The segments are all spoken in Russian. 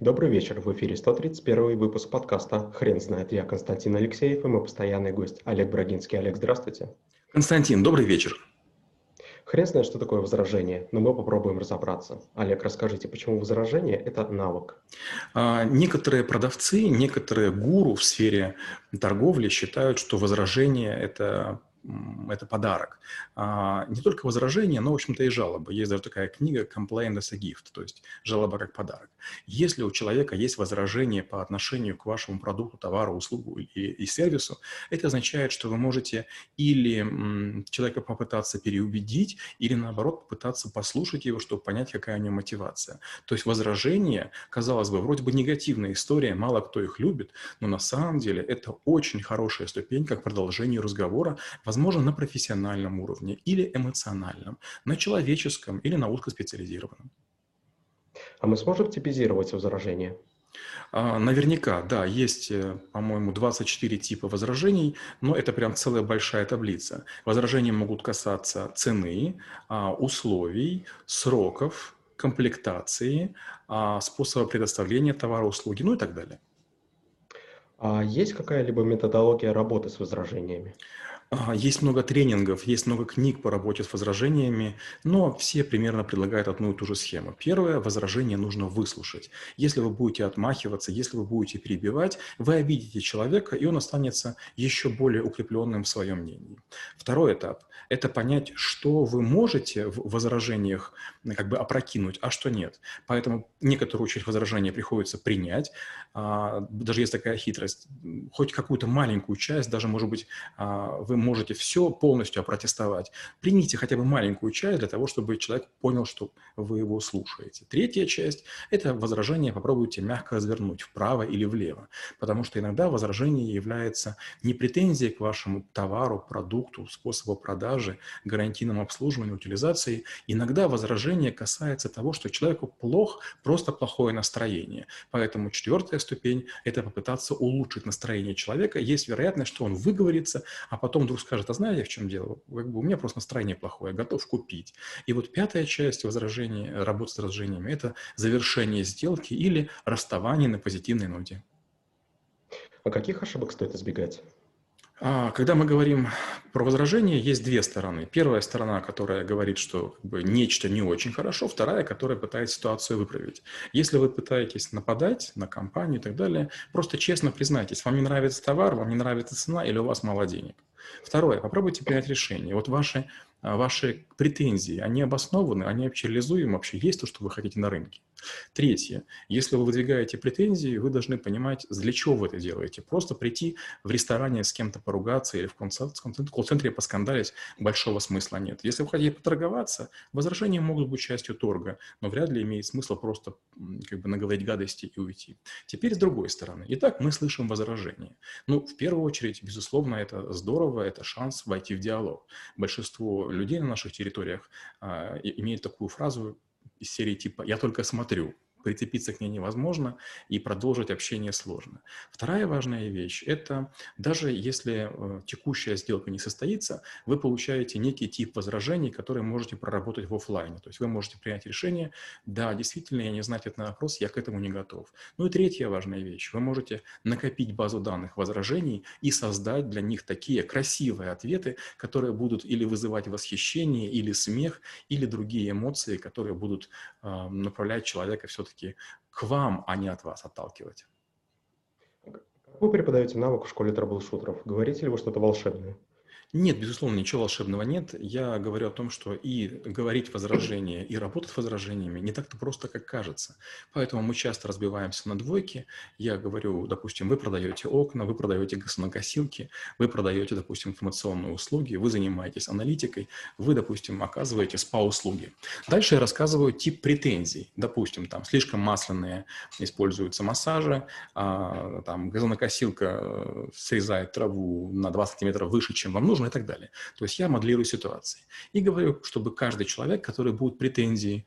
Добрый вечер, в эфире 131 выпуск подкаста «Хрен знает». Я Константин Алексеев и мой постоянный гость Олег Брагинский. Олег, здравствуйте. Константин, добрый вечер. Хрен знает, что такое возражение, но мы попробуем разобраться. Олег, расскажите, почему возражение – это навык? А, некоторые продавцы, некоторые гуру в сфере торговли считают, что возражение – это это подарок. А, не только возражения, но, в общем-то, и жалобы. Есть даже такая книга «Complaint as a gift», то есть жалоба как подарок. Если у человека есть возражение по отношению к вашему продукту, товару, услугу и, и сервису, это означает, что вы можете или м, человека попытаться переубедить, или, наоборот, попытаться послушать его, чтобы понять, какая у него мотивация. То есть возражение, казалось бы, вроде бы негативная история, мало кто их любит, но на самом деле это очень хорошая ступень как продолжение разговора, возможно, на профессиональном уровне или эмоциональном, на человеческом или на узкоспециализированном. А мы сможем типизировать возражения? А, наверняка, да, есть, э, по-моему, 24 типа возражений, но это прям целая большая таблица. Возражения могут касаться цены, а, условий, сроков, комплектации, а, способа предоставления товара, услуги, ну и так далее. А есть какая-либо методология работы с возражениями? Есть много тренингов, есть много книг по работе с возражениями, но все примерно предлагают одну и ту же схему. Первое, возражение нужно выслушать. Если вы будете отмахиваться, если вы будете перебивать, вы обидите человека, и он останется еще более укрепленным в своем мнении. Второй этап – это понять, что вы можете в возражениях как бы опрокинуть, а что нет. Поэтому некоторую часть возражения приходится принять. А, даже есть такая хитрость. Хоть какую-то маленькую часть, даже, может быть, а, вы можете все полностью опротестовать. Примите хотя бы маленькую часть для того, чтобы человек понял, что вы его слушаете. Третья часть – это возражение попробуйте мягко развернуть вправо или влево, потому что иногда возражение является не претензией к вашему товару, продукту, способу продажи, гарантийному обслуживанию, утилизации. Иногда возражение касается того, что человеку плохо, просто плохое настроение. Поэтому четвертая ступень – это попытаться улучшить настроение человека. Есть вероятность, что он выговорится, а потом вдруг скажет, а знаете, в чем дело? Как бы у меня просто настроение плохое, готов купить. И вот пятая часть возражений, работы с возражениями – это завершение сделки или расставание на позитивной ноте. А каких ошибок стоит избегать? А, когда мы говорим про возражение, есть две стороны. Первая сторона, которая говорит, что как бы, нечто не очень хорошо, вторая, которая пытается ситуацию выправить. Если вы пытаетесь нападать на компанию и так далее, просто честно признайтесь, вам не нравится товар, вам не нравится цена или у вас мало денег. Второе, попробуйте принять решение. Вот ваши, а, ваши претензии, они обоснованы, они вообще реализуемы, вообще есть то, что вы хотите на рынке. Третье. Если вы выдвигаете претензии, вы должны понимать, для чего вы это делаете. Просто прийти в ресторане с кем-то поругаться или в колл-центре поскандалить большого смысла нет. Если вы хотите поторговаться, возражения могут быть частью торга, но вряд ли имеет смысл просто как бы наговорить гадости и уйти. Теперь с другой стороны. Итак, мы слышим возражения. Ну, в первую очередь, безусловно, это здорово, это шанс войти в диалог. Большинство людей на наших территориях а, имеют такую фразу из серии типа «я только смотрю», прицепиться к ней невозможно и продолжить общение сложно. Вторая важная вещь – это даже если э, текущая сделка не состоится, вы получаете некий тип возражений, которые можете проработать в офлайне. То есть вы можете принять решение, да, действительно, я не знаю ответ на вопрос, я к этому не готов. Ну и третья важная вещь – вы можете накопить базу данных возражений и создать для них такие красивые ответы, которые будут или вызывать восхищение, или смех, или другие эмоции, которые будут э, направлять человека все-таки все-таки к вам, а не от вас отталкивать. Вы преподаете навык в школе трэблшутеров. Говорите ли вы что-то волшебное? Нет, безусловно, ничего волшебного нет. Я говорю о том, что и говорить возражения, и работать возражениями не так-то просто, как кажется. Поэтому мы часто разбиваемся на двойки. Я говорю, допустим, вы продаете окна, вы продаете газонокосилки, вы продаете, допустим, информационные услуги, вы занимаетесь аналитикой, вы, допустим, оказываете спа-услуги. Дальше я рассказываю тип претензий. Допустим, там слишком масляные используются массажи, а, там газонокосилка э, срезает траву на 20 сантиметров выше, чем вам нужно, нужно и так далее. То есть я моделирую ситуации. И говорю, чтобы каждый человек, который будет претензии,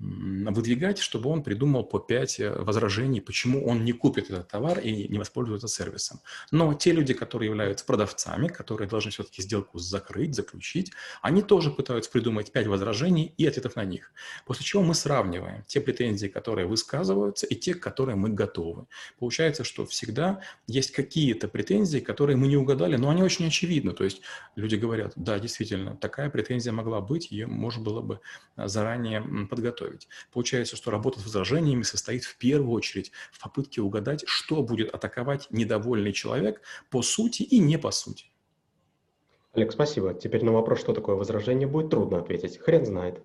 выдвигать, чтобы он придумал по 5 э, возражений, почему он не купит этот товар и не воспользуется сервисом. Но те люди, которые являются продавцами, которые должны все-таки сделку закрыть, заключить, они тоже пытаются придумать 5 возражений и ответов на них. После чего мы сравниваем те претензии, которые высказываются, и те, к которым мы готовы. Получается, что всегда есть какие-то претензии, которые мы не угадали, но они очень очевидны. То есть люди говорят, да, действительно, такая претензия могла быть, ее можно было бы а, заранее подготовить. Получается, что работа с возражениями состоит в первую очередь в попытке угадать, что будет атаковать недовольный человек по сути и не по сути. Олег, спасибо. Теперь на вопрос, что такое возражение, будет трудно ответить. Хрен знает.